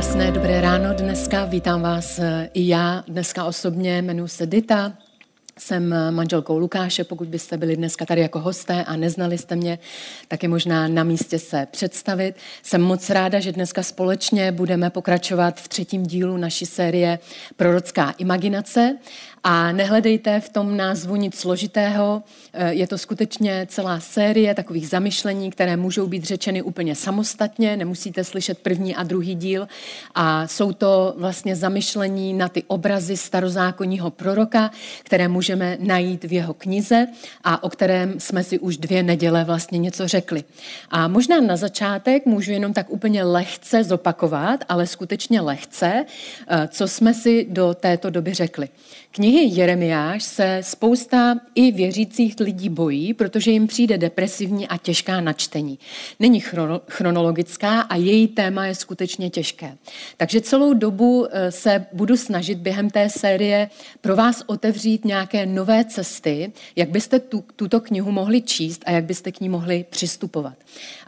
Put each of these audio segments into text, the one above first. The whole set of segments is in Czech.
Krásné dobré ráno dneska, vítám vás i já dneska osobně, jmenuji se Dita, jsem manželkou Lukáše, pokud byste byli dneska tady jako hosté a neznali jste mě, tak je možná na místě se představit. Jsem moc ráda, že dneska společně budeme pokračovat v třetím dílu naší série Prorocká imaginace. A nehledejte v tom názvu nic složitého, eh, je to skutečně celá série takových zamyšlení, které můžou být řečeny úplně samostatně, nemusíte slyšet první a druhý díl. A jsou to vlastně zamyšlení na ty obrazy starozákonního proroka, které můžeme najít v jeho knize a o kterém jsme si už dvě neděle vlastně něco řekli. A možná na začátek můžu jenom tak úplně lehce zopakovat, ale skutečně lehce, eh, co jsme si do této doby řekli. Knihy Jeremiáš se spousta i věřících lidí bojí, protože jim přijde depresivní a těžká na čtení. Není chronologická a její téma je skutečně těžké. Takže celou dobu eh, se budu snažit během té série pro vás otevřít nějaké nové cesty, jak byste tu, tuto knihu mohli číst a jak byste k ní mohli přistupovat.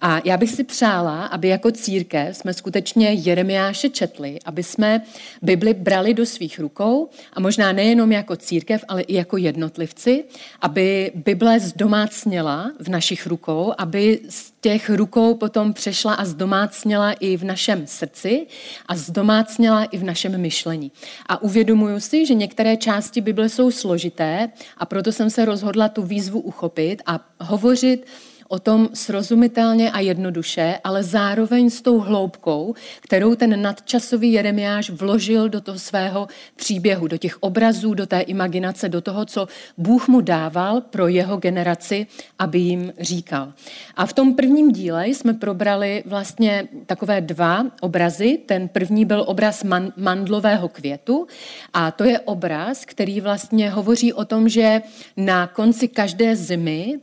A já bych si přála, aby jako církev jsme skutečně Jeremiáše četli, aby jsme Bibli brali do svých rukou a možná nejen jako církev, ale i jako jednotlivci, aby Bible zdomácněla v našich rukou, aby z těch rukou potom přešla a zdomácněla i v našem srdci a zdomácněla i v našem myšlení. A uvědomuju si, že některé části Bible jsou složité a proto jsem se rozhodla tu výzvu uchopit a hovořit o tom srozumitelně a jednoduše, ale zároveň s tou hloubkou, kterou ten nadčasový Jeremiáš vložil do toho svého příběhu, do těch obrazů, do té imaginace, do toho, co Bůh mu dával pro jeho generaci, aby jim říkal. A v tom prvním díle jsme probrali vlastně takové dva obrazy. Ten první byl obraz man- mandlového květu a to je obraz, který vlastně hovoří o tom, že na konci každé zimy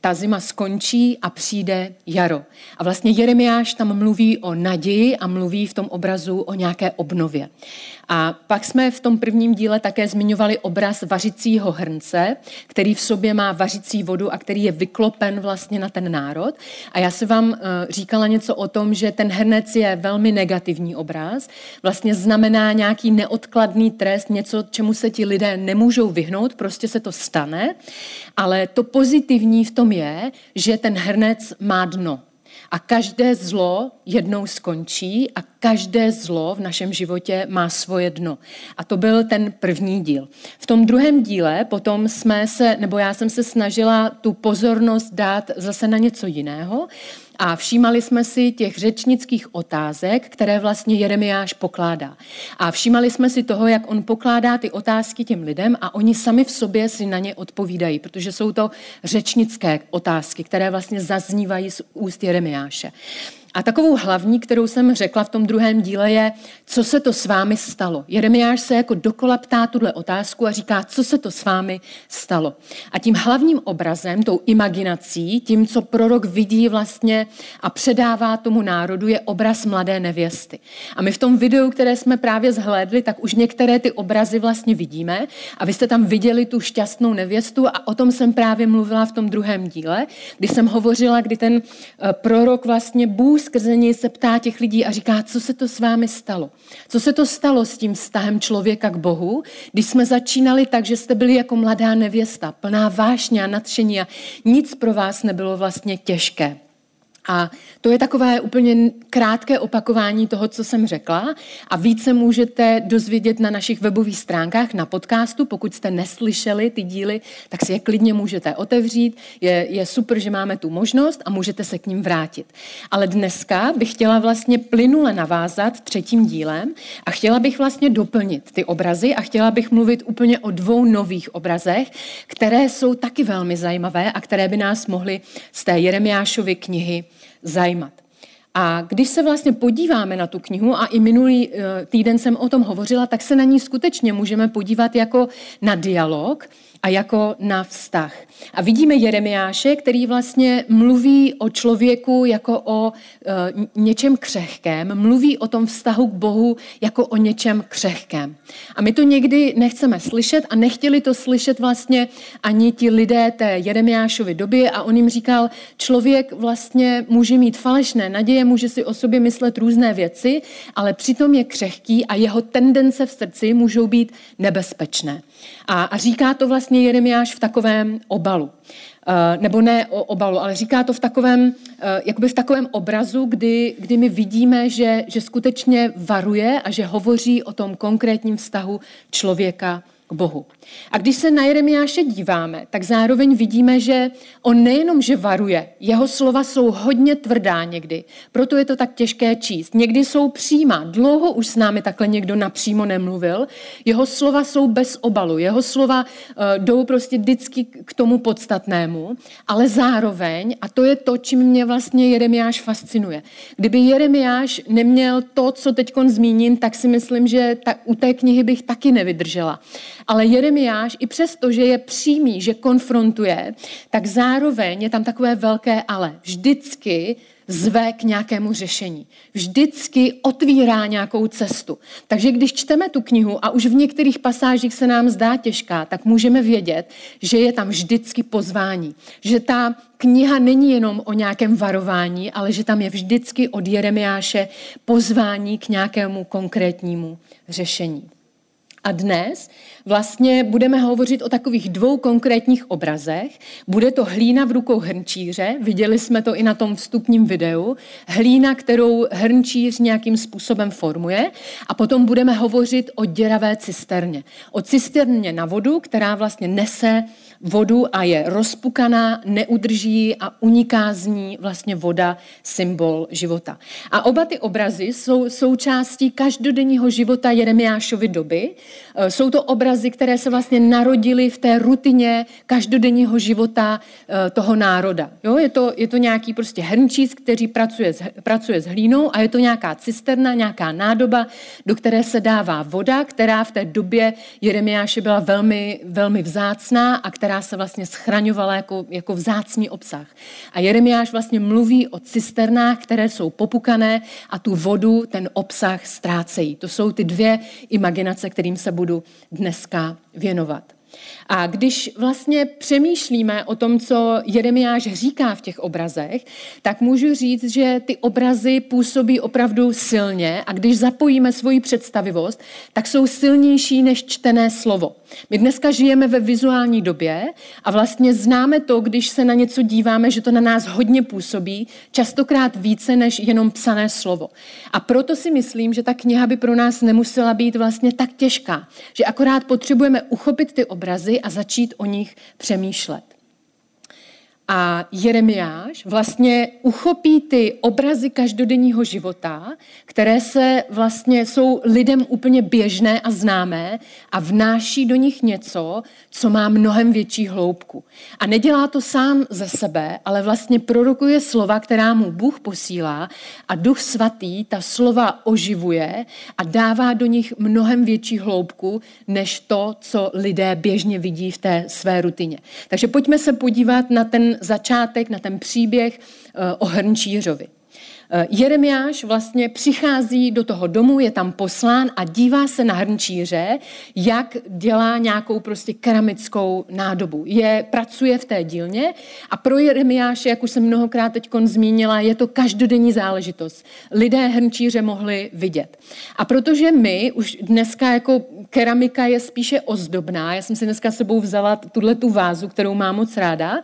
ta zima skončí a přijde jaro. A vlastně Jeremiáš tam mluví o naději a mluví v tom obrazu o nějaké obnově. A pak jsme v tom prvním díle také zmiňovali obraz vařicího hrnce, který v sobě má vařicí vodu a který je vyklopen vlastně na ten národ. A já se vám eh, říkala něco o tom, že ten hrnec je velmi negativní obraz. Vlastně znamená nějaký neodkladný trest, něco, čemu se ti lidé nemůžou vyhnout, prostě se to stane. Ale to pozitivní v tom je, že ten hrnec má dno. A každé zlo jednou skončí a každé zlo v našem životě má svoje dno. A to byl ten první díl. V tom druhém díle potom jsme se, nebo já jsem se snažila tu pozornost dát zase na něco jiného a všímali jsme si těch řečnických otázek, které vlastně Jeremiáš pokládá. A všímali jsme si toho, jak on pokládá ty otázky těm lidem a oni sami v sobě si na ně odpovídají, protože jsou to řečnické otázky, které vlastně zaznívají z úst Jeremiáše. A takovou hlavní, kterou jsem řekla v tom druhém díle, je, co se to s vámi stalo. Jeremiáš se jako dokola ptá tuhle otázku a říká, co se to s vámi stalo. A tím hlavním obrazem, tou imaginací, tím, co prorok vidí vlastně a předává tomu národu, je obraz mladé nevěsty. A my v tom videu, které jsme právě zhlédli, tak už některé ty obrazy vlastně vidíme. A vy jste tam viděli tu šťastnou nevěstu a o tom jsem právě mluvila v tom druhém díle, kdy jsem hovořila, kdy ten eh, prorok vlastně Bůh skrze něj se ptá těch lidí a říká, co se to s vámi stalo. Co se to stalo s tím vztahem člověka k Bohu, když jsme začínali tak, že jste byli jako mladá nevěsta, plná vášně a nadšení a nic pro vás nebylo vlastně těžké. A to je takové úplně krátké opakování toho, co jsem řekla. A více můžete dozvědět na našich webových stránkách, na podcastu. Pokud jste neslyšeli ty díly, tak si je klidně můžete otevřít. Je, je super, že máme tu možnost a můžete se k ním vrátit. Ale dneska bych chtěla vlastně plynule navázat třetím dílem a chtěla bych vlastně doplnit ty obrazy a chtěla bych mluvit úplně o dvou nových obrazech, které jsou taky velmi zajímavé a které by nás mohly z té Jeremiášovy knihy zajímat. A když se vlastně podíváme na tu knihu, a i minulý eh, týden jsem o tom hovořila, tak se na ní skutečně můžeme podívat jako na dialog, a jako na vztah. A vidíme Jeremiáše, který vlastně mluví o člověku jako o e, něčem křehkém, mluví o tom vztahu k Bohu jako o něčem křehkém. A my to někdy nechceme slyšet a nechtěli to slyšet vlastně ani ti lidé té Jeremiášovy doby a on jim říkal, člověk vlastně může mít falešné naděje, může si o sobě myslet různé věci, ale přitom je křehký a jeho tendence v srdci můžou být nebezpečné. A, a říká to vlastně Jeremiáš v takovém obalu. Uh, nebo ne o obalu, ale říká to v takovém, uh, jakoby v takovém obrazu, kdy, kdy my vidíme, že, že skutečně varuje a že hovoří o tom konkrétním vztahu člověka Bohu. A když se na Jeremiáše díváme, tak zároveň vidíme, že on nejenom, že varuje, jeho slova jsou hodně tvrdá někdy, proto je to tak těžké číst. Někdy jsou přímá, dlouho už s námi takhle někdo napřímo nemluvil, jeho slova jsou bez obalu, jeho slova uh, jdou prostě vždycky k tomu podstatnému, ale zároveň, a to je to, čím mě vlastně Jeremiáš fascinuje. Kdyby Jeremiáš neměl to, co teď zmíním, tak si myslím, že ta, u té knihy bych taky nevydržela. Ale Jeremiáš, i přesto, že je přímý, že konfrontuje, tak zároveň je tam takové velké ale. Vždycky zve k nějakému řešení. Vždycky otvírá nějakou cestu. Takže když čteme tu knihu a už v některých pasážích se nám zdá těžká, tak můžeme vědět, že je tam vždycky pozvání. Že ta kniha není jenom o nějakém varování, ale že tam je vždycky od Jeremiáše pozvání k nějakému konkrétnímu řešení. A dnes vlastně budeme hovořit o takových dvou konkrétních obrazech. Bude to hlína v rukou hrnčíře, viděli jsme to i na tom vstupním videu, hlína, kterou hrnčíř nějakým způsobem formuje a potom budeme hovořit o děravé cisterně. O cisterně na vodu, která vlastně nese vodu a je rozpukaná, neudrží a uniká z ní vlastně voda, symbol života. A oba ty obrazy jsou součástí každodenního života Jeremiášovy doby. E, jsou to obrazy, které se vlastně narodily v té rutině každodenního života e, toho národa. Jo, je, to, je to nějaký prostě hrnčíc, který pracuje s, pracuje s hlínou a je to nějaká cisterna, nějaká nádoba, do které se dává voda, která v té době Jeremiáše byla velmi, velmi vzácná a která která se vlastně schraňovala jako, jako vzácný obsah. A Jeremiáš vlastně mluví o cisternách, které jsou popukané a tu vodu, ten obsah ztrácejí. To jsou ty dvě imaginace, kterým se budu dneska věnovat. A když vlastně přemýšlíme o tom, co Jeremiáš říká v těch obrazech, tak můžu říct, že ty obrazy působí opravdu silně a když zapojíme svoji představivost, tak jsou silnější než čtené slovo. My dneska žijeme ve vizuální době a vlastně známe to, když se na něco díváme, že to na nás hodně působí, častokrát více než jenom psané slovo. A proto si myslím, že ta kniha by pro nás nemusela být vlastně tak těžká, že akorát potřebujeme uchopit ty obrazy a začít o nich přemýšlet. A Jeremiáš vlastně uchopí ty obrazy každodenního života, které se vlastně jsou lidem úplně běžné a známé a vnáší do nich něco, co má mnohem větší hloubku. A nedělá to sám ze sebe, ale vlastně prorokuje slova, která mu Bůh posílá a Duch Svatý ta slova oživuje a dává do nich mnohem větší hloubku, než to, co lidé běžně vidí v té své rutině. Takže pojďme se podívat na ten začátek, na ten příběh eh, o Hrnčířovi. Eh, Jeremiáš vlastně přichází do toho domu, je tam poslán a dívá se na hrnčíře, jak dělá nějakou prostě keramickou nádobu. Je, pracuje v té dílně a pro Jeremiáše, jak už jsem mnohokrát teď zmínila, je to každodenní záležitost. Lidé hrnčíře mohli vidět. A protože my už dneska jako keramika je spíše ozdobná, já jsem si dneska sebou vzala tuhle tu vázu, kterou mám moc ráda,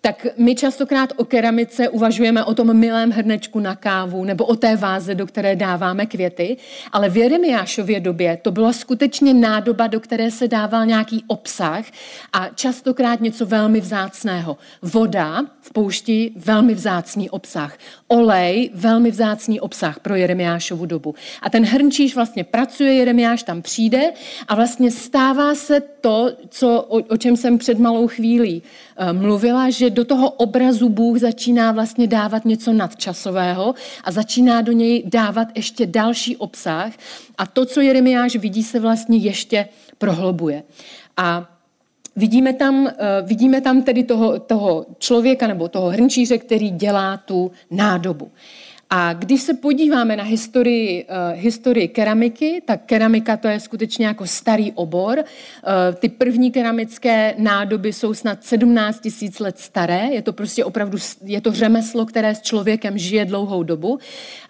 tak my častokrát o keramice uvažujeme o tom milém hrnečku na kávu nebo o té váze, do které dáváme květy, ale v Jeremiášově době to byla skutečně nádoba, do které se dával nějaký obsah a častokrát něco velmi vzácného. Voda, v poušti velmi vzácný obsah. Olej, velmi vzácný obsah pro Jeremiášovu dobu. A ten hrnčíš vlastně pracuje, Jeremiáš tam přijde a vlastně stává se to, co, o, o čem jsem před malou chvílí uh, mluvila, že do toho obrazu Bůh začíná vlastně dávat něco nadčasového a začíná do něj dávat ještě další obsah a to, co Jeremiáš vidí, se vlastně ještě prohlubuje. A Vidíme tam, eh, vidíme tam tedy toho, toho člověka nebo toho hrnčíře, který dělá tu nádobu. A když se podíváme na historii, uh, historii keramiky, tak keramika to je skutečně jako starý obor. Uh, ty první keramické nádoby jsou snad 17 tisíc let staré. Je to prostě opravdu, je to řemeslo, které s člověkem žije dlouhou dobu.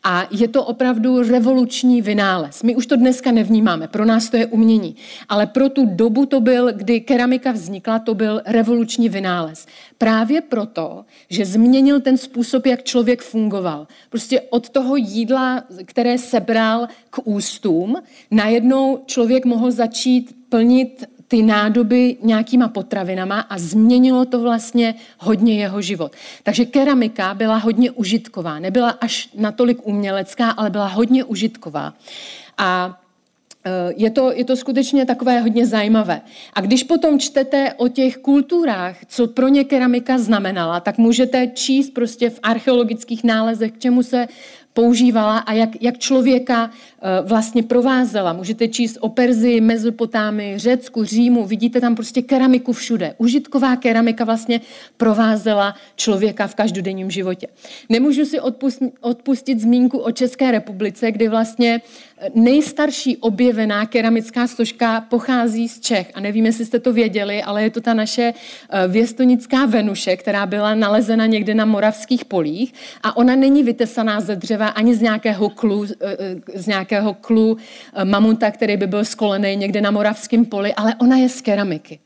A je to opravdu revoluční vynález. My už to dneska nevnímáme, pro nás to je umění. Ale pro tu dobu to byl, kdy keramika vznikla, to byl revoluční vynález. Právě proto, že změnil ten způsob, jak člověk fungoval. Prostě od toho jídla, které sebral k ústům, najednou člověk mohl začít plnit ty nádoby nějakýma potravinama a změnilo to vlastně hodně jeho život. Takže keramika byla hodně užitková. Nebyla až natolik umělecká, ale byla hodně užitková. A je to, je to skutečně takové hodně zajímavé. A když potom čtete o těch kulturách, co pro ně keramika znamenala, tak můžete číst prostě v archeologických nálezech, k čemu se používala a jak, jak člověka eh, vlastně provázela. Můžete číst o Perzii, Mezopotámii, Řecku, Římu, vidíte tam prostě keramiku všude. Užitková keramika vlastně provázela člověka v každodenním životě. Nemůžu si odpustit, odpustit zmínku o České republice, kdy vlastně Nejstarší objevená keramická složka pochází z Čech a nevím, jestli jste to věděli, ale je to ta naše eh, věstonická Venuše, která byla nalezena někde na moravských polích a ona není vytesaná ze dřeva ani z nějakého klu, eh, eh, z nějakého klu mamuta, který by byl skolený někde na moravském poli, ale ona je z keramiky.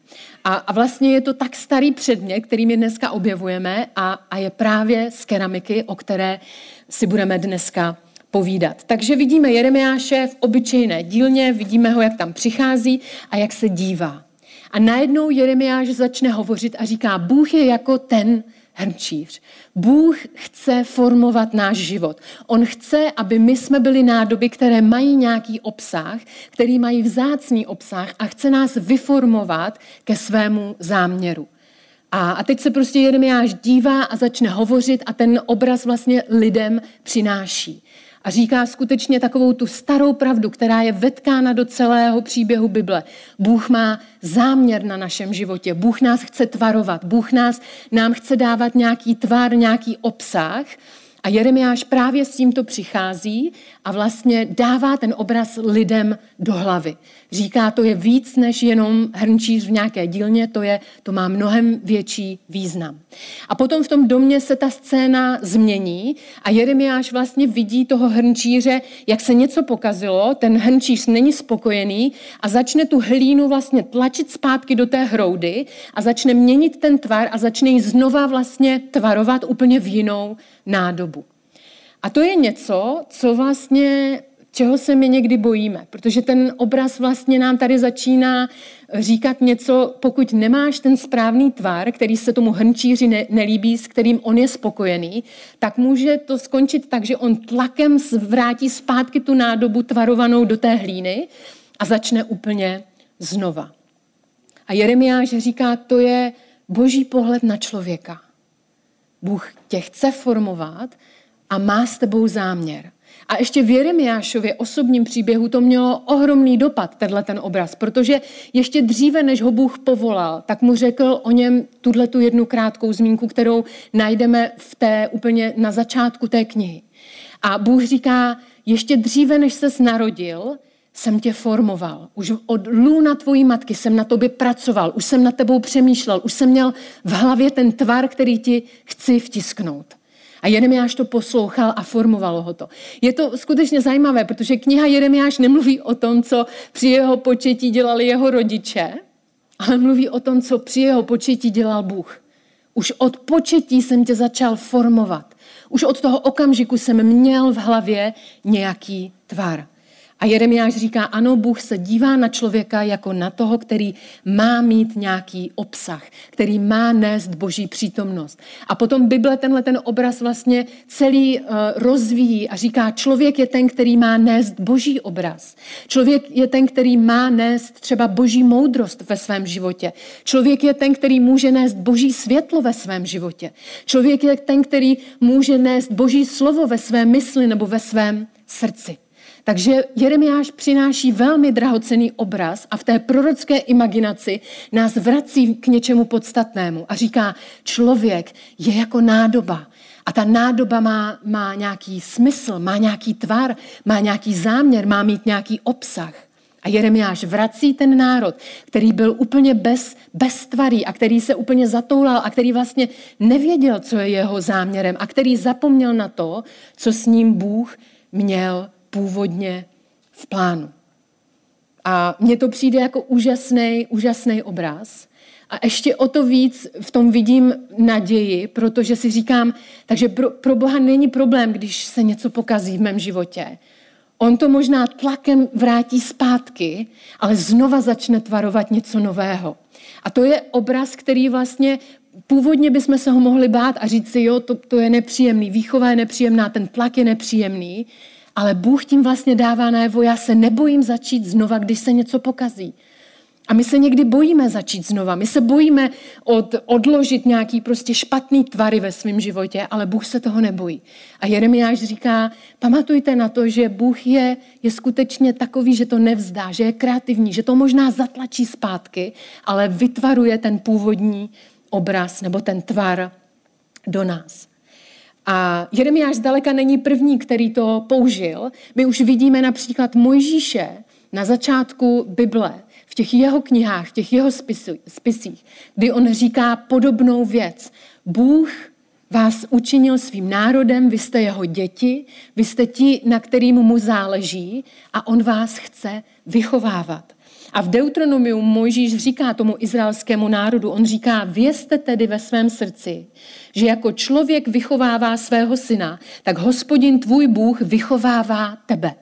A, a vlastně je to tak starý předmět, který my dneska objevujeme a, a je právě z keramiky, o které si budeme dneska povídat. Takže vidíme Jeremiáše v obyčejné dílně, vidíme ho, jak tam přichází a jak se dívá. A najednou Jeremiáš začne hovořit a říká, Bůh je jako ten hrnčíř. Bůh chce formovat náš život. On chce, aby my jsme byli nádoby, které mají nějaký obsah, který mají vzácný obsah a chce nás vyformovat ke svému záměru. A, a teď se prostě Jeremiáš dívá a začne hovořit a ten obraz vlastně lidem přináší a říká skutečně takovou tu starou pravdu, která je vetkána do celého příběhu Bible. Bůh má záměr na našem životě. Bůh nás chce tvarovat. Bůh nás, nám chce dávat nějaký tvar, nějaký obsah. A Jeremiáš právě s tímto přichází a vlastně dává ten obraz lidem do hlavy. Říká, to je víc než jenom hrnčíř v nějaké dílně, to, je, to má mnohem větší význam. A potom v tom domě se ta scéna změní a Jeremiáš vlastně vidí toho hrnčíře, jak se něco pokazilo, ten hrnčíř není spokojený a začne tu hlínu vlastně tlačit zpátky do té hroudy a začne měnit ten tvar a začne ji znova vlastně tvarovat úplně v jinou nádobu. A to je něco, co vlastně čeho se my někdy bojíme, protože ten obraz vlastně nám tady začíná říkat něco, pokud nemáš ten správný tvar, který se tomu hrnčíři ne, nelíbí, s kterým on je spokojený, tak může to skončit tak, že on tlakem vrátí zpátky tu nádobu tvarovanou do té hlíny a začne úplně znova. A Jeremiáš říká, to je boží pohled na člověka. Bůh tě chce formovat a má s tebou záměr. A ještě v Jeremiášově osobním příběhu to mělo ohromný dopad, tenhle ten obraz, protože ještě dříve, než ho Bůh povolal, tak mu řekl o něm tuhle tu jednu krátkou zmínku, kterou najdeme v té úplně na začátku té knihy. A Bůh říká, ještě dříve, než ses narodil, jsem tě formoval. Už od lůna tvojí matky jsem na tobě pracoval, už jsem na tebou přemýšlel, už jsem měl v hlavě ten tvar, který ti chci vtisknout. A Jeremiáš to poslouchal a formovalo ho to. Je to skutečně zajímavé, protože kniha Jeremiáš nemluví o tom, co při jeho početí dělali jeho rodiče, ale mluví o tom, co při jeho početí dělal Bůh. Už od početí jsem tě začal formovat. Už od toho okamžiku jsem měl v hlavě nějaký tvar. A Jeremiáš říká, ano, Bůh se dívá na člověka jako na toho, který má mít nějaký obsah, který má nést boží přítomnost. A potom Bible tenhle ten obraz vlastně celý uh, rozvíjí a říká, člověk je ten, který má nést boží obraz. Člověk je ten, který má nést třeba boží moudrost ve svém životě. Člověk je ten, který může nést boží světlo ve svém životě. Člověk je ten, který může nést boží slovo ve své mysli nebo ve svém srdci. Takže Jeremiáš přináší velmi drahocený obraz a v té prorocké imaginaci nás vrací k něčemu podstatnému a říká, člověk je jako nádoba. A ta nádoba má, má nějaký smysl, má nějaký tvar, má nějaký záměr, má mít nějaký obsah. A Jeremiáš vrací ten národ, který byl úplně bez, bez a který se úplně zatoulal a který vlastně nevěděl, co je jeho záměrem a který zapomněl na to, co s ním Bůh měl původně v plánu. A mně to přijde jako úžasný, úžasný obraz. A ještě o to víc v tom vidím naději, protože si říkám, takže pro, pro Boha není problém, když se něco pokazí v mém životě. On to možná tlakem vrátí zpátky, ale znova začne tvarovat něco nového. A to je obraz, který vlastně původně bychom se ho mohli bát a říct si, jo, to, to je nepříjemný, výchova je nepříjemná, ten tlak je nepříjemný, ale Bůh tím vlastně dává najevo, já se nebojím začít znova, když se něco pokazí. A my se někdy bojíme začít znova. My se bojíme od, odložit nějaký prostě špatný tvary ve svém životě, ale Bůh se toho nebojí. A Jeremiáš říká, pamatujte na to, že Bůh je, je skutečně takový, že to nevzdá, že je kreativní, že to možná zatlačí zpátky, ale vytvaruje ten původní obraz nebo ten tvar do nás. A Jeremiáš zdaleka není první, který to použil. My už vidíme například Mojžíše na začátku Bible, v těch jeho knihách, v těch jeho spisích, kdy on říká podobnou věc. Bůh vás učinil svým národem, vy jste jeho děti, vy jste ti, na kterým mu záleží a on vás chce vychovávat. A v Deuteronomiu Mojžíš říká tomu izraelskému národu, on říká, vězte tedy ve svém srdci, že jako člověk vychovává svého syna, tak hospodin tvůj Bůh vychovává tebe.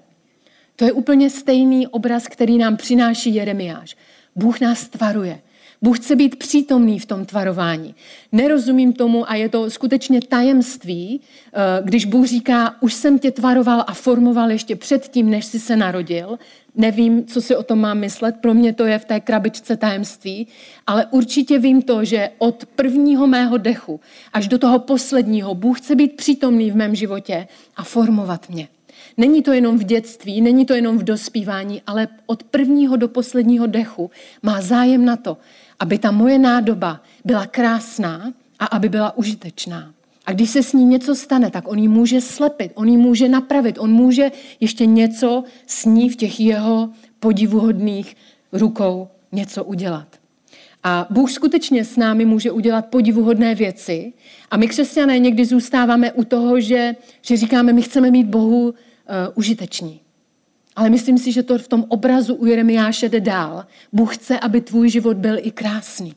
To je úplně stejný obraz, který nám přináší Jeremiáš. Bůh nás tvaruje. Bůh chce být přítomný v tom tvarování. Nerozumím tomu a je to skutečně tajemství, eh, když Bůh říká, už jsem tě tvaroval a formoval ještě předtím, než jsi se narodil. Nevím, co si o tom mám myslet, pro mě to je v té krabičce tajemství, ale určitě vím to, že od prvního mého dechu až do toho posledního Bůh chce být přítomný v mém životě a formovat mě. Není to jenom v dětství, není to jenom v dospívání, ale od prvního do posledního dechu má zájem na to, aby ta moje nádoba byla krásná a aby byla užitečná. A když se s ní něco stane, tak on ji může slepit, on ji může napravit, on může ještě něco s ní v těch jeho podivuhodných rukou něco udělat. A Bůh skutečně s námi může udělat podivuhodné věci. A my křesťané někdy zůstáváme u toho, že, že říkáme, my chceme mít Bohu uh, užiteční. Ale myslím si, že to v tom obrazu u Jeremiáše jde dál. Bůh chce, aby tvůj život byl i krásný.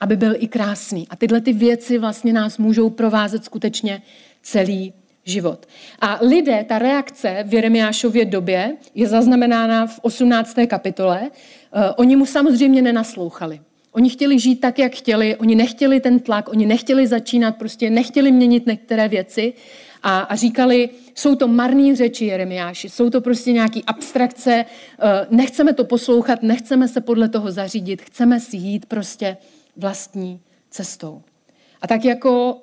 Aby byl i krásný. A tyhle ty věci vlastně nás můžou provázet skutečně celý život. A lidé, ta reakce v Jeremiášově době je zaznamenána v 18. kapitole. Uh, oni mu samozřejmě nenaslouchali. Oni chtěli žít tak, jak chtěli, oni nechtěli ten tlak, oni nechtěli začínat, prostě nechtěli měnit některé věci a, a říkali, jsou to marné řeči Jeremiáši, jsou to prostě nějaké abstrakce, eh, nechceme to poslouchat, nechceme se podle toho zařídit, chceme si jít prostě vlastní cestou. A tak jako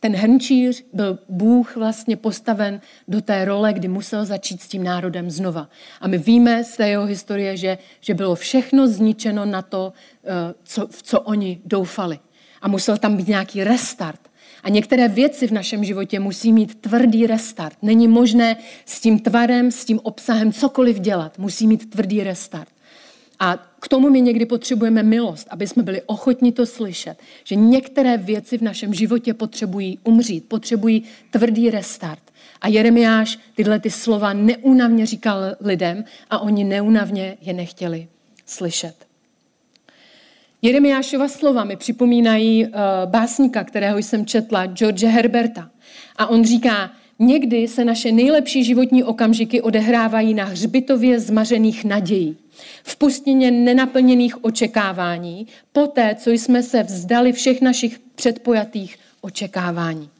ten hrnčíř byl Bůh vlastně postaven do té role, kdy musel začít s tím národem znova. A my víme z té jeho historie, že, že bylo všechno zničeno na to, eh, co, v co oni doufali. A musel tam být nějaký restart. A některé věci v našem životě musí mít tvrdý restart. Není možné s tím tvarem, s tím obsahem cokoliv dělat. Musí mít tvrdý restart. A k tomu my někdy potřebujeme milost, aby jsme byli ochotni to slyšet, že některé věci v našem životě potřebují umřít, potřebují tvrdý restart. A Jeremiáš tyhle ty slova neúnavně říkal lidem a oni neúnavně je nechtěli slyšet. Jeremiášova slova mi připomínají uh, básníka, kterého jsem četla, George Herberta. A on říká, někdy se naše nejlepší životní okamžiky odehrávají na hřbitově zmařených nadějí, v pustině nenaplněných očekávání, poté, co jsme se vzdali všech našich předpojatých očekávání.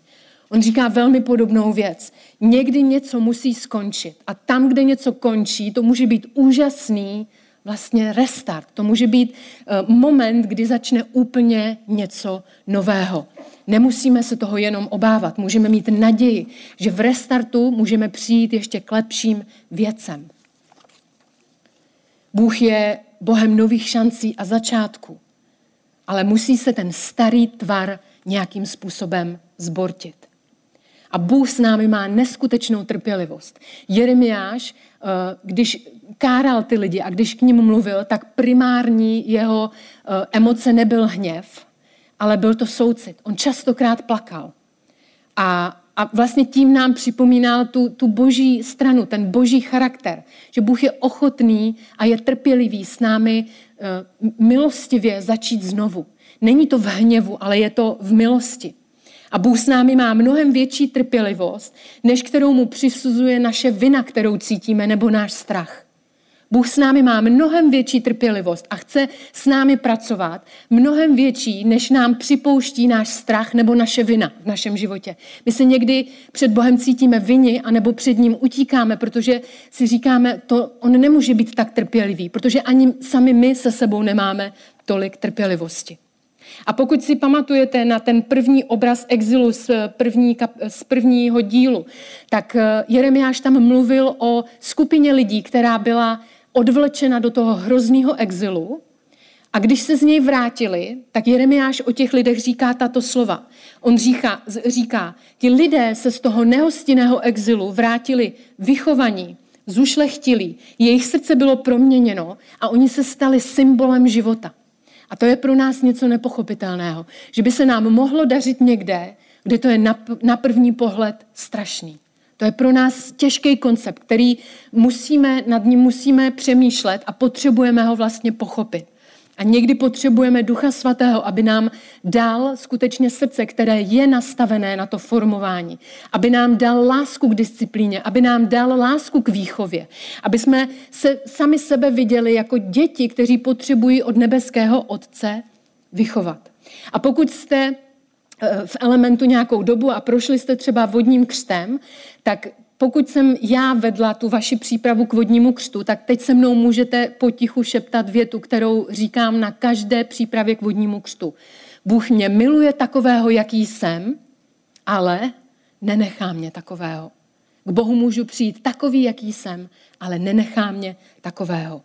On říká velmi podobnou věc. Někdy něco musí skončit. A tam, kde něco končí, to může být úžasný vlastně restart. To může být eh, moment, kdy začne úplně něco nového. Nemusíme se toho jenom obávat. Můžeme mít naději, že v restartu můžeme přijít ještě k lepším věcem. Bůh je Bohem nových šancí a začátků, ale musí se ten starý tvar nějakým způsobem zbortit. A Bůh s námi má neskutečnou trpělivost. Jeremiáš, eh, když káral ty lidi a když k ním mluvil, tak primární jeho eh, emoce nebyl hněv, ale byl to soucit. On častokrát plakal. A, a vlastně tím nám připomínal tu, tu boží stranu, ten boží charakter, že Bůh je ochotný a je trpělivý s námi uh, milostivě začít znovu. Není to v hněvu, ale je to v milosti. A Bůh s námi má mnohem větší trpělivost, než kterou mu přisuzuje naše vina, kterou cítíme, nebo náš strach. Bůh s námi má mnohem větší trpělivost a chce s námi pracovat, mnohem větší, než nám připouští náš strach nebo naše vina v našem životě. My se někdy před Bohem cítíme vini, anebo před ním utíkáme, protože si říkáme, to on nemůže být tak trpělivý, protože ani sami my se sebou nemáme tolik trpělivosti. A pokud si pamatujete na ten první obraz exilu z, první, z prvního dílu, tak eh, Jeremiáš tam mluvil o skupině lidí, která byla odvlečena do toho hrozného exilu. A když se z něj vrátili, tak Jeremiáš o těch lidech říká tato slova. On říká, říká ti lidé se z toho nehostinného exilu vrátili vychovaní, zušlechtilí, jejich srdce bylo proměněno a oni se stali symbolem života. A to je pro nás něco nepochopitelného, že by se nám mohlo dařit někde, kde to je na, na první pohled strašný. To je pro nás těžký koncept, který musíme, nad ním musíme přemýšlet a potřebujeme ho vlastně pochopit. A někdy potřebujeme Ducha Svatého, aby nám dal skutečně srdce, které je nastavené na to formování. Aby nám dal lásku k disciplíně, aby nám dal lásku k výchově. Aby jsme se sami sebe viděli jako děti, kteří potřebují od nebeského Otce vychovat. A pokud jste v elementu nějakou dobu a prošli jste třeba vodním křtem, tak pokud jsem já vedla tu vaši přípravu k vodnímu křtu, tak teď se mnou můžete potichu šeptat větu, kterou říkám na každé přípravě k vodnímu křtu. Bůh mě miluje takového, jaký jsem, ale nenechá mě takového. K Bohu můžu přijít takový, jaký jsem, ale nenechá mě takového.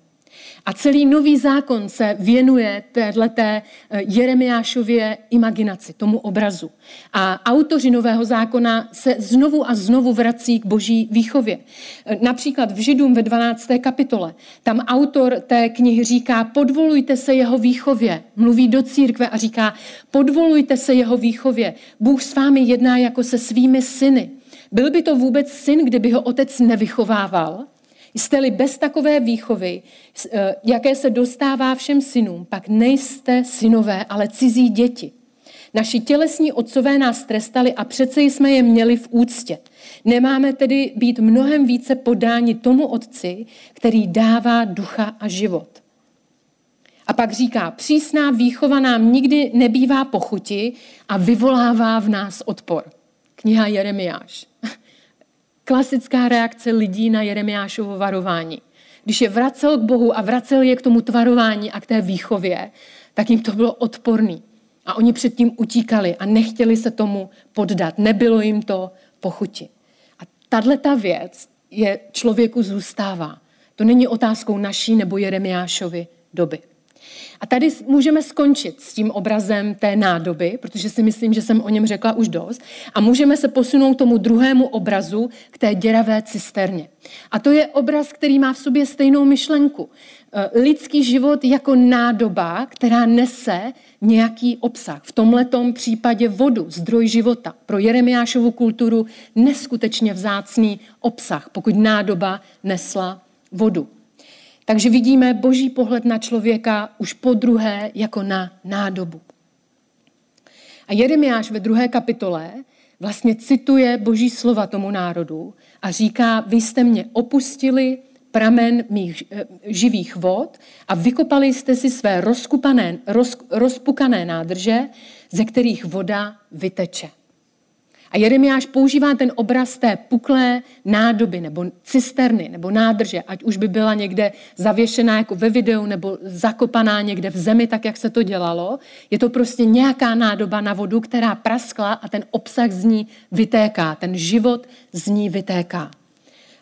A celý nový zákon se věnuje téhleté eh, Jeremiášově imaginaci, tomu obrazu. A autoři nového zákona se znovu a znovu vrací k boží výchově. Eh, například v Židům ve 12. kapitole. Tam autor té knihy říká, podvolujte se jeho výchově. Mluví do církve a říká, podvolujte se jeho výchově. Bůh s vámi jedná jako se svými syny. Byl by to vůbec syn, kdyby ho otec nevychovával? Jste-li bez takové výchovy, eh, jaké se dostává všem synům, pak nejste synové, ale cizí děti. Naši tělesní otcové nás trestali a přece jsme je měli v úctě. Nemáme tedy být mnohem více podáni tomu otci, který dává ducha a život. A pak říká, přísná výchova nám nikdy nebývá pochuti a vyvolává v nás odpor. Kniha Jeremiáš klasická reakce lidí na Jeremiášovo varování. Když je vracel k Bohu a vracel je k tomu tvarování a k té výchově, tak jim to bylo odporný. A oni předtím utíkali a nechtěli se tomu poddat. Nebylo jim to pochuti. A tahle ta věc je člověku zůstává. To není otázkou naší nebo Jeremiášovy doby. A tady můžeme skončit s tím obrazem té nádoby, protože si myslím, že jsem o něm řekla už dost. A můžeme se posunout tomu druhému obrazu, k té děravé cisterně. A to je obraz, který má v sobě stejnou myšlenku. E, lidský život jako nádoba, která nese nějaký obsah. V tomhletom případě vodu, zdroj života. Pro Jeremiášovu kulturu neskutečně vzácný obsah, pokud nádoba nesla vodu. Takže vidíme boží pohled na člověka už po druhé jako na nádobu. A Jeremiáš ve druhé kapitole vlastně cituje boží slova tomu národu a říká, vy jste mě opustili, pramen mých eh, živých vod a vykopali jste si své roz, rozpukané nádrže, ze kterých voda vyteče. A Jeremiáš používá ten obraz té puklé nádoby nebo cisterny nebo nádrže, ať už by byla někde zavěšená jako ve videu nebo zakopaná někde v zemi, tak jak se to dělalo. Je to prostě nějaká nádoba na vodu, která praskla a ten obsah z ní vytéká, ten život z ní vytéká.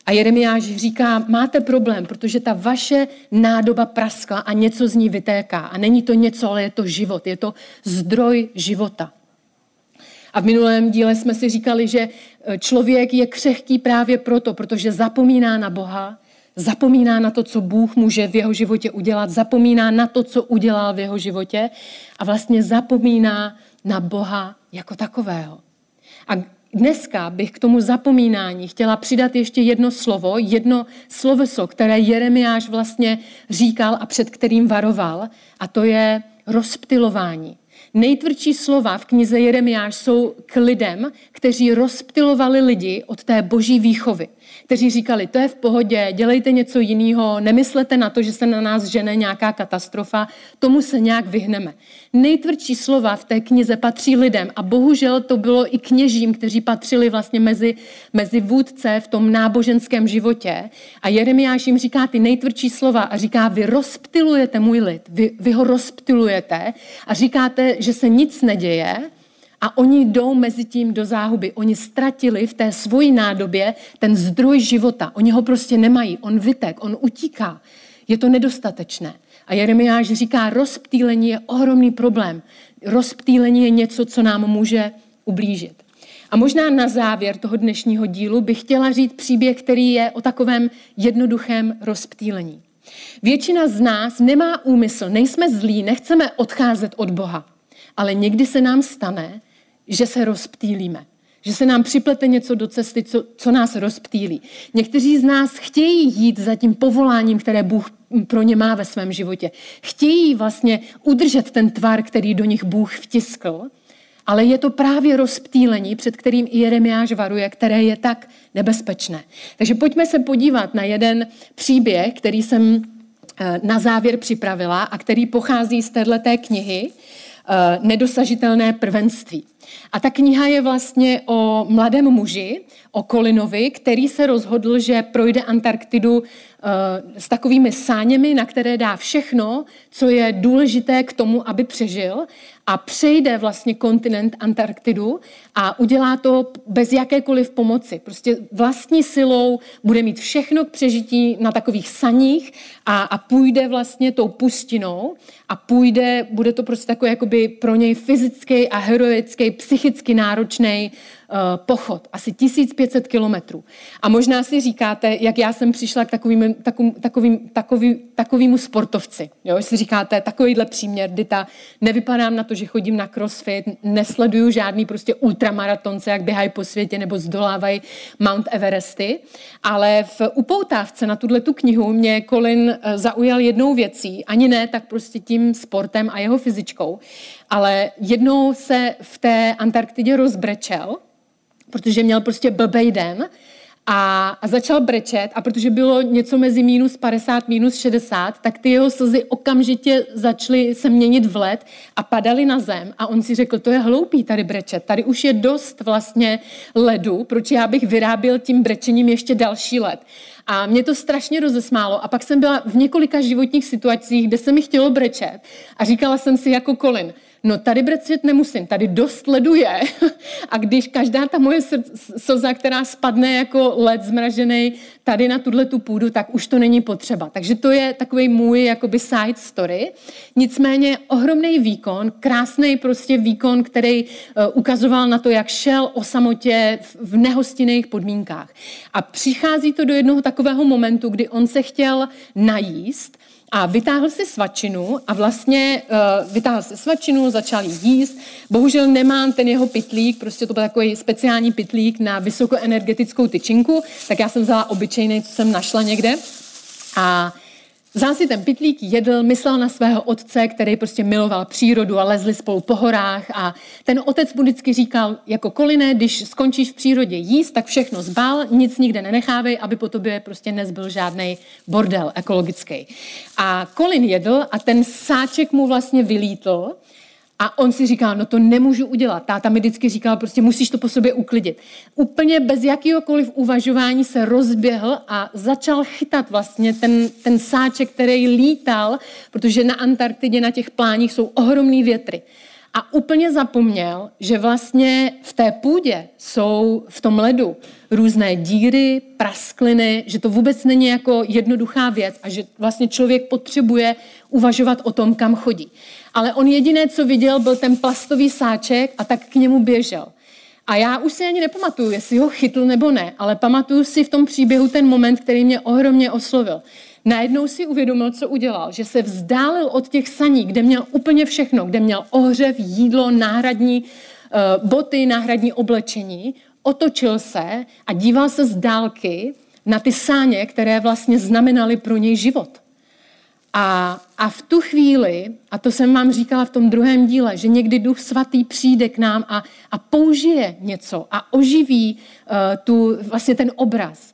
A Jeremiáš říká, máte problém, protože ta vaše nádoba praskla a něco z ní vytéká. A není to něco, ale je to život, je to zdroj života. A v minulém díle jsme si říkali, že e, člověk je křehký právě proto, protože zapomíná na Boha, zapomíná na to, co Bůh může v jeho životě udělat, zapomíná na to, co udělal v jeho životě a vlastně zapomíná na Boha jako takového. A dneska bych k tomu zapomínání chtěla přidat ještě jedno slovo, jedno sloveso, které Jeremiáš vlastně říkal a před kterým varoval, a to je rozptilování. Nejtvrdší slova v knize Jeremiáš jsou k lidem, kteří rozptilovali lidi od té boží výchovy kteří říkali, to je v pohodě, dělejte něco jiného, nemyslete na to, že se na nás žene nějaká katastrofa, tomu se nějak vyhneme. Nejtvrdší slova v té knize patří lidem a bohužel to bylo i kněžím, kteří patřili vlastně mezi, mezi vůdce v tom náboženském životě. A Jeremiáš jim říká ty nejtvrdší slova a říká, vy rozptilujete můj lid, vy, vy ho rozptilujete a říkáte, že se nic neděje, a oni jdou mezi tím do záhuby. Oni ztratili v té svojí nádobě ten zdroj života. Oni ho prostě nemají. On vytek, on utíká. Je to nedostatečné. A Jeremiáš říká, rozptýlení je ohromný problém. Rozptýlení je něco, co nám může ublížit. A možná na závěr toho dnešního dílu bych chtěla říct příběh, který je o takovém jednoduchém rozptýlení. Většina z nás nemá úmysl, nejsme zlí, nechceme odcházet od Boha. Ale někdy se nám stane, že se rozptýlíme. Že se nám připlete něco do cesty, co, co nás rozptýlí. Někteří z nás chtějí jít za tím povoláním, které Bůh pro ně má ve svém životě. Chtějí vlastně udržet ten tvar, který do nich Bůh vtiskl, ale je to právě rozptýlení, před kterým i Jeremiáš varuje, které je tak nebezpečné. Takže pojďme se podívat na jeden příběh, který jsem eh, na závěr připravila a který pochází z této knihy Nedosažitelné prvenství. A ta kniha je vlastně o mladém muži, o Kolinovi, který se rozhodl, že projde Antarktidu eh, s takovými sáněmi, na které dá všechno, co je důležité k tomu, aby přežil a přejde vlastně kontinent Antarktidu a udělá to bez jakékoliv pomoci. Prostě vlastní silou bude mít všechno k přežití na takových saních a, a půjde vlastně tou pustinou a půjde, bude to prostě takový jakoby pro něj fyzický a heroický, psychicky náročný uh, pochod. Asi 1500 kilometrů. A možná si říkáte, jak já jsem přišla k takovým, takovým, takovým, takový, takovýmu sportovci. Jo? Si říkáte, takovýhle příměr, Dita, nevypadám na to, že chodím na crossfit, nesleduju žádný prostě ultramaratonce, jak běhají po světě nebo zdolávají Mount Everesty, ale v upoutávce na tuhle tu knihu mě Colin eh, zaujal jednou věcí, ani ne tak prostě tím sportem a jeho fyzičkou, ale jednou se v té Antarktidě rozbrečel, protože měl prostě blbej den a, a začal brečet a protože bylo něco mezi minus 50, minus 60, tak ty jeho slzy okamžitě začaly se měnit v led a padaly na zem a on si řekl, to je hloupý tady brečet, tady už je dost vlastně ledu, proč já bych vyráběl tím brečením ještě další led. A mě to strašně rozesmálo. A pak jsem byla v několika životních situacích, kde se mi chtělo brečet. A říkala jsem si jako Colin, no tady brečet nemusím, tady dost ledu je. A když každá ta moje slza, která spadne jako led zmražený tady na tuhle tu půdu, tak už to není potřeba. Takže to je takový můj jakoby side story. Nicméně ohromný výkon, krásný prostě výkon, který uh, ukazoval na to, jak šel o samotě v nehostinných podmínkách. A přichází to do jednoho takového momentu, kdy on se chtěl najíst a vytáhl si svačinu a vlastně uh, vytáhl si svačinu, začal jíst. Bohužel nemám ten jeho pitlík, prostě to byl takový speciální pitlík na vysokoenergetickou tyčinku, tak já jsem vzala obyčejný, co jsem našla někde. A Vzal si ten pitlík, jedl, myslel na svého otce, který prostě miloval přírodu a lezli spolu po horách a ten otec mu vždycky říkal, jako Koline, když skončíš v přírodě jíst, tak všechno zbal, nic nikde nenechávej, aby po tobě prostě nezbyl žádný bordel ekologický. A Kolin jedl a ten sáček mu vlastně vylítl a on si říká, no to nemůžu udělat. Táta mi vždycky říkal, prostě musíš to po sobě uklidit. Úplně bez jakéhokoliv uvažování se rozběhl a začal chytat vlastně ten, ten sáček, který lítal, protože na Antarktidě na těch pláních jsou ohromný větry. A úplně zapomněl, že vlastně v té půdě jsou v tom ledu různé díry, praskliny, že to vůbec není jako jednoduchá věc a že vlastně člověk potřebuje uvažovat o tom, kam chodí. Ale on jediné, co viděl, byl ten plastový sáček a tak k němu běžel. A já už si ani nepamatuju, jestli ho chytl nebo ne, ale pamatuju si v tom příběhu ten moment, který mě ohromně oslovil. Najednou si uvědomil, co udělal, že se vzdálil od těch saní, kde měl úplně všechno, kde měl ohřev, jídlo, náhradní uh, boty, náhradní oblečení, otočil se a díval se z dálky na ty sáně, které vlastně znamenaly pro něj život. A, a v tu chvíli, a to jsem vám říkala v tom druhém díle, že někdy Duch Svatý přijde k nám a, a použije něco a oživí uh, tu, vlastně ten obraz.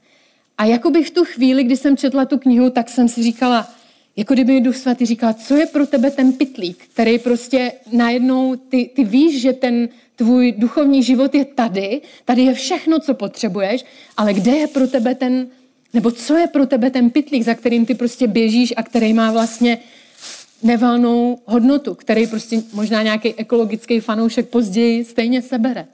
A jako bych v tu chvíli, kdy jsem četla tu knihu, tak jsem si říkala, jako kdyby mi Duch Svatý říkal, co je pro tebe ten pitlík, který prostě najednou, ty, ty víš, že ten tvůj duchovní život je tady, tady je všechno, co potřebuješ, ale kde je pro tebe ten, nebo co je pro tebe ten pitlík, za kterým ty prostě běžíš a který má vlastně nevalnou hodnotu, který prostě možná nějaký ekologický fanoušek později stejně sebere.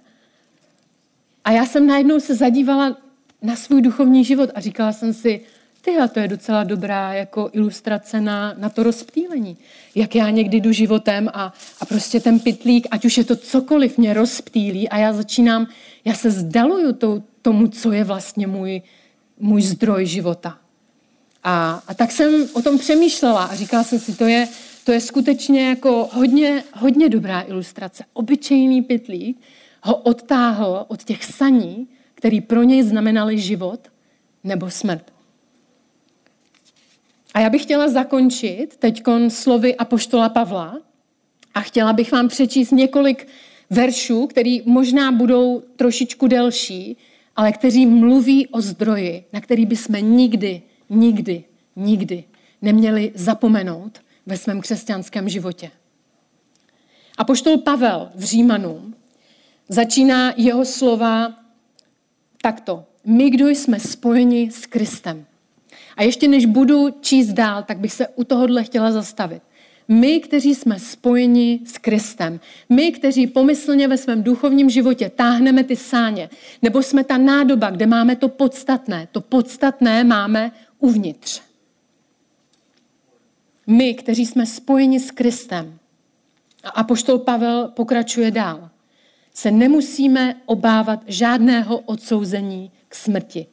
A já jsem najednou se zadívala na svůj duchovní život a říkala jsem si, tyhle, to je docela dobrá jako ilustrace na, na to rozptýlení. Jak já někdy jdu životem a, a prostě ten pitlík, ať už je to cokoliv, mě rozptýlí a já začínám, já se zdaluju to, tomu, co je vlastně můj, můj zdroj života. A, a tak jsem o tom přemýšlela a říkala jsem si, to je, to je skutečně jako hodně, hodně dobrá ilustrace. Obyčejný pitlík ho odtáhl od těch saní, který pro něj znamenali život nebo smrt. A já bych chtěla zakončit teď slovy Apoštola Pavla a chtěla bych vám přečíst několik veršů, které možná budou trošičku delší, ale kteří mluví o zdroji, na který bychom nikdy, nikdy, nikdy neměli zapomenout ve svém křesťanském životě. A poštol Pavel v Římanům začíná jeho slova takto. My, kdo jsme spojeni s Kristem. A ještě než budu číst dál, tak bych se u tohohle chtěla zastavit. My, kteří jsme spojeni s Kristem, my, kteří pomyslně ve svém duchovním životě táhneme ty sáně, nebo jsme ta nádoba, kde máme to podstatné, to podstatné máme uvnitř. My, kteří jsme spojeni s Kristem, a apoštol Pavel pokračuje dál, se nemusíme obávat žádného odsouzení k smrti.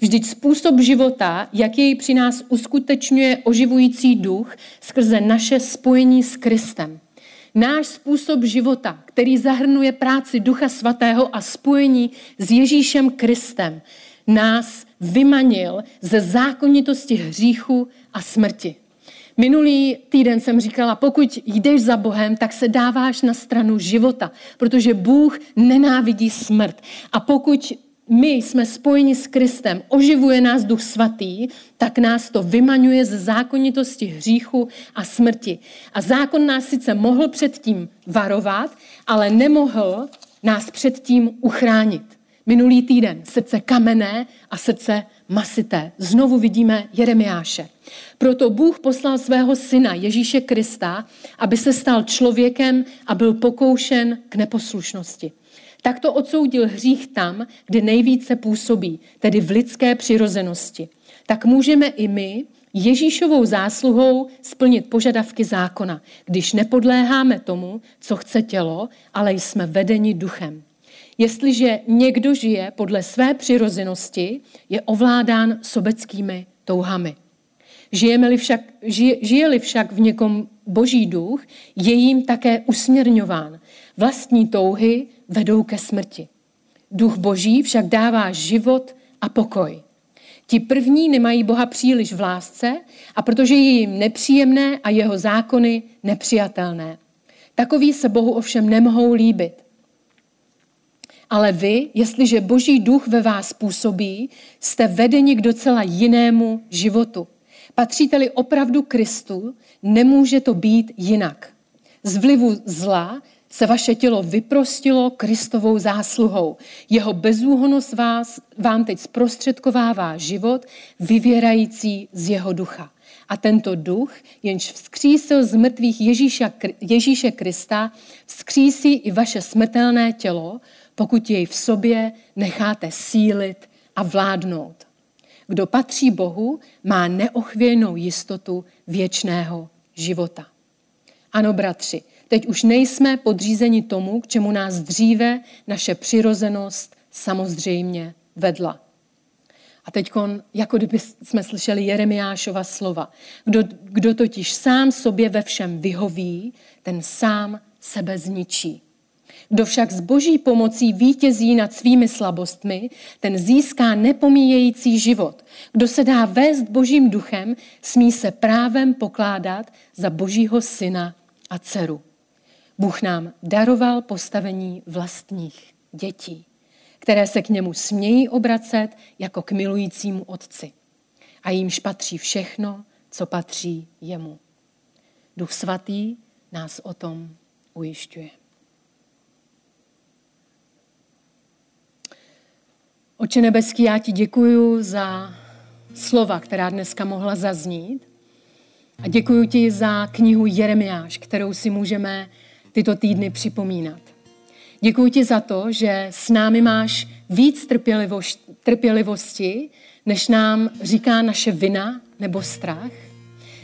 Vždyť způsob života, jaký při nás uskutečňuje oživující duch skrze naše spojení s Kristem. Náš způsob života, který zahrnuje práci Ducha Svatého a spojení s Ježíšem Kristem, nás vymanil ze zákonitosti hříchu a smrti. Minulý týden jsem říkala, pokud jdeš za Bohem, tak se dáváš na stranu života, protože Bůh nenávidí smrt. A pokud my jsme spojeni s Kristem, oživuje nás Duch Svatý, tak nás to vymaňuje ze zákonitosti hříchu a smrti. A zákon nás sice mohl předtím varovat, ale nemohl nás předtím uchránit. Minulý týden srdce kamenné a srdce masité. Znovu vidíme Jeremiáše. Proto Bůh poslal svého syna Ježíše Krista, aby se stal člověkem a byl pokoušen k neposlušnosti. Tak to odsoudil hřích tam, kde nejvíce působí, tedy v lidské přirozenosti. Tak můžeme i my Ježíšovou zásluhou splnit požadavky zákona, když nepodléháme tomu, co chce tělo, ale jsme vedeni duchem. Jestliže někdo žije podle své přirozenosti, je ovládán sobeckými touhami. Žijeme-li však, žije, žije-li však v někom boží duch, je jim také usměrňován. Vlastní touhy vedou ke smrti. Duch boží však dává život a pokoj. Ti první nemají Boha příliš v lásce a protože je jim nepříjemné a jeho zákony nepřijatelné. Takoví se Bohu ovšem nemohou líbit. Ale vy, jestliže Boží duch ve vás působí, jste vedeni k docela jinému životu. Patříte-li opravdu Kristu, nemůže to být jinak. Z vlivu zla se vaše tělo vyprostilo Kristovou zásluhou. Jeho bezúhonost vás, vám teď zprostředkovává život, vyvěrající z jeho ducha. A tento duch, jenž vzkřísil z mrtvých Ježíša, Ježíše Krista, vzkřísí i vaše smrtelné tělo, pokud jej v sobě necháte sílit a vládnout. Kdo patří Bohu, má neochvějnou jistotu věčného života. Ano, bratři, teď už nejsme podřízeni tomu, k čemu nás dříve naše přirozenost samozřejmě vedla. A teď, jako kdyby jsme slyšeli Jeremiášova slova. Kdo, kdo totiž sám sobě ve všem vyhoví, ten sám sebe zničí. Kdo však s boží pomocí vítězí nad svými slabostmi, ten získá nepomíjející život. Kdo se dá vést božím duchem, smí se právem pokládat za božího syna a dceru. Bůh nám daroval postavení vlastních dětí, které se k němu smějí obracet jako k milujícímu otci. A jimž patří všechno, co patří jemu. Duch svatý nás o tom ujišťuje. Oče nebeský, já ti děkuju za slova, která dneska mohla zaznít. A děkuji ti za knihu Jeremiáš, kterou si můžeme tyto týdny připomínat. Děkuji ti za to, že s námi máš víc trpělivosti, než nám říká naše vina nebo strach.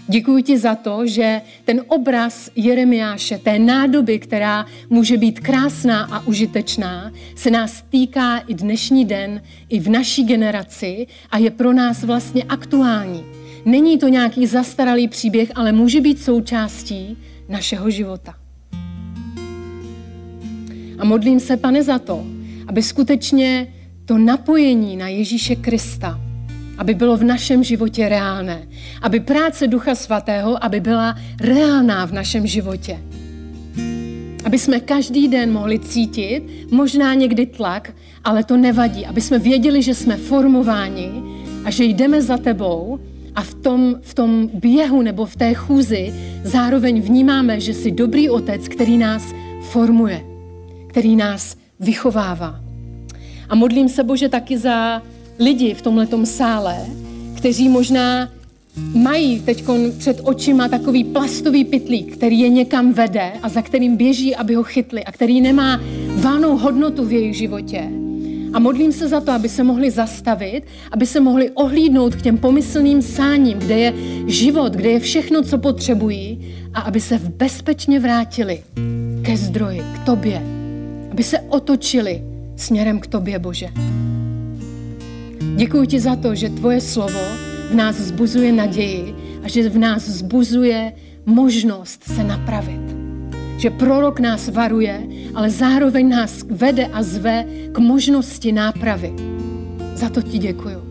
Děkuji ti za to, že ten obraz Jeremiáše, té nádoby, která může být krásná a užitečná, se nás týká i dnešní den, i v naší generaci a je pro nás vlastně aktuální. Není to nějaký zastaralý příběh, ale může být součástí našeho života. A modlím se, pane, za to, aby skutečně to napojení na Ježíše Krista, aby bylo v našem životě reálné. Aby práce Ducha Svatého, aby byla reálná v našem životě. Aby jsme každý den mohli cítit, možná někdy tlak, ale to nevadí. Aby jsme věděli, že jsme formováni a že jdeme za tebou a v tom, v tom běhu nebo v té chůzi zároveň vnímáme, že jsi dobrý otec, který nás formuje, který nás vychovává. A modlím se, Bože, taky za lidi v tomhletom sále, kteří možná mají teď před očima takový plastový pytlík, který je někam vede a za kterým běží, aby ho chytli a který nemá vánou hodnotu v jejich životě. A modlím se za to, aby se mohli zastavit, aby se mohli ohlídnout k těm pomyslným sáním, kde je život, kde je všechno, co potřebují a aby se bezpečně vrátili ke zdroji, k tobě. Aby se otočili směrem k tobě, Bože. Děkuji ti za to, že tvoje slovo v nás zbuzuje naději a že v nás zbuzuje možnost se napravit. Že prorok nás varuje, ale zároveň nás vede a zve k možnosti nápravy. Za to ti děkuju.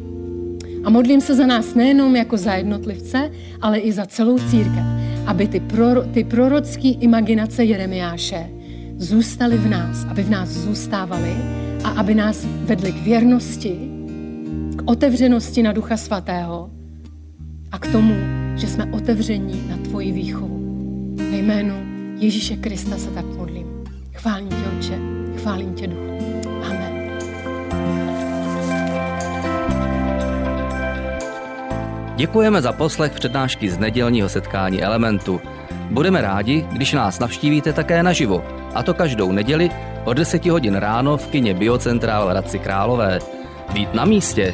A modlím se za nás nejenom jako za jednotlivce, ale i za celou církev, aby ty, proro, ty prorocké imaginace Jeremiáše zůstaly v nás, aby v nás zůstávaly a aby nás vedly k věrnosti, otevřenosti na Ducha Svatého a k tomu, že jsme otevření na tvoji výchovu. Ve jménu Ježíše Krista se tak modlím. Chválím tě, Oče, chválím tě, Duchu. Amen. Děkujeme za poslech přednášky z nedělního setkání Elementu. Budeme rádi, když nás navštívíte také naživo, a to každou neděli od 10 hodin ráno v kině Biocentrál v Hradci Králové. Být na místě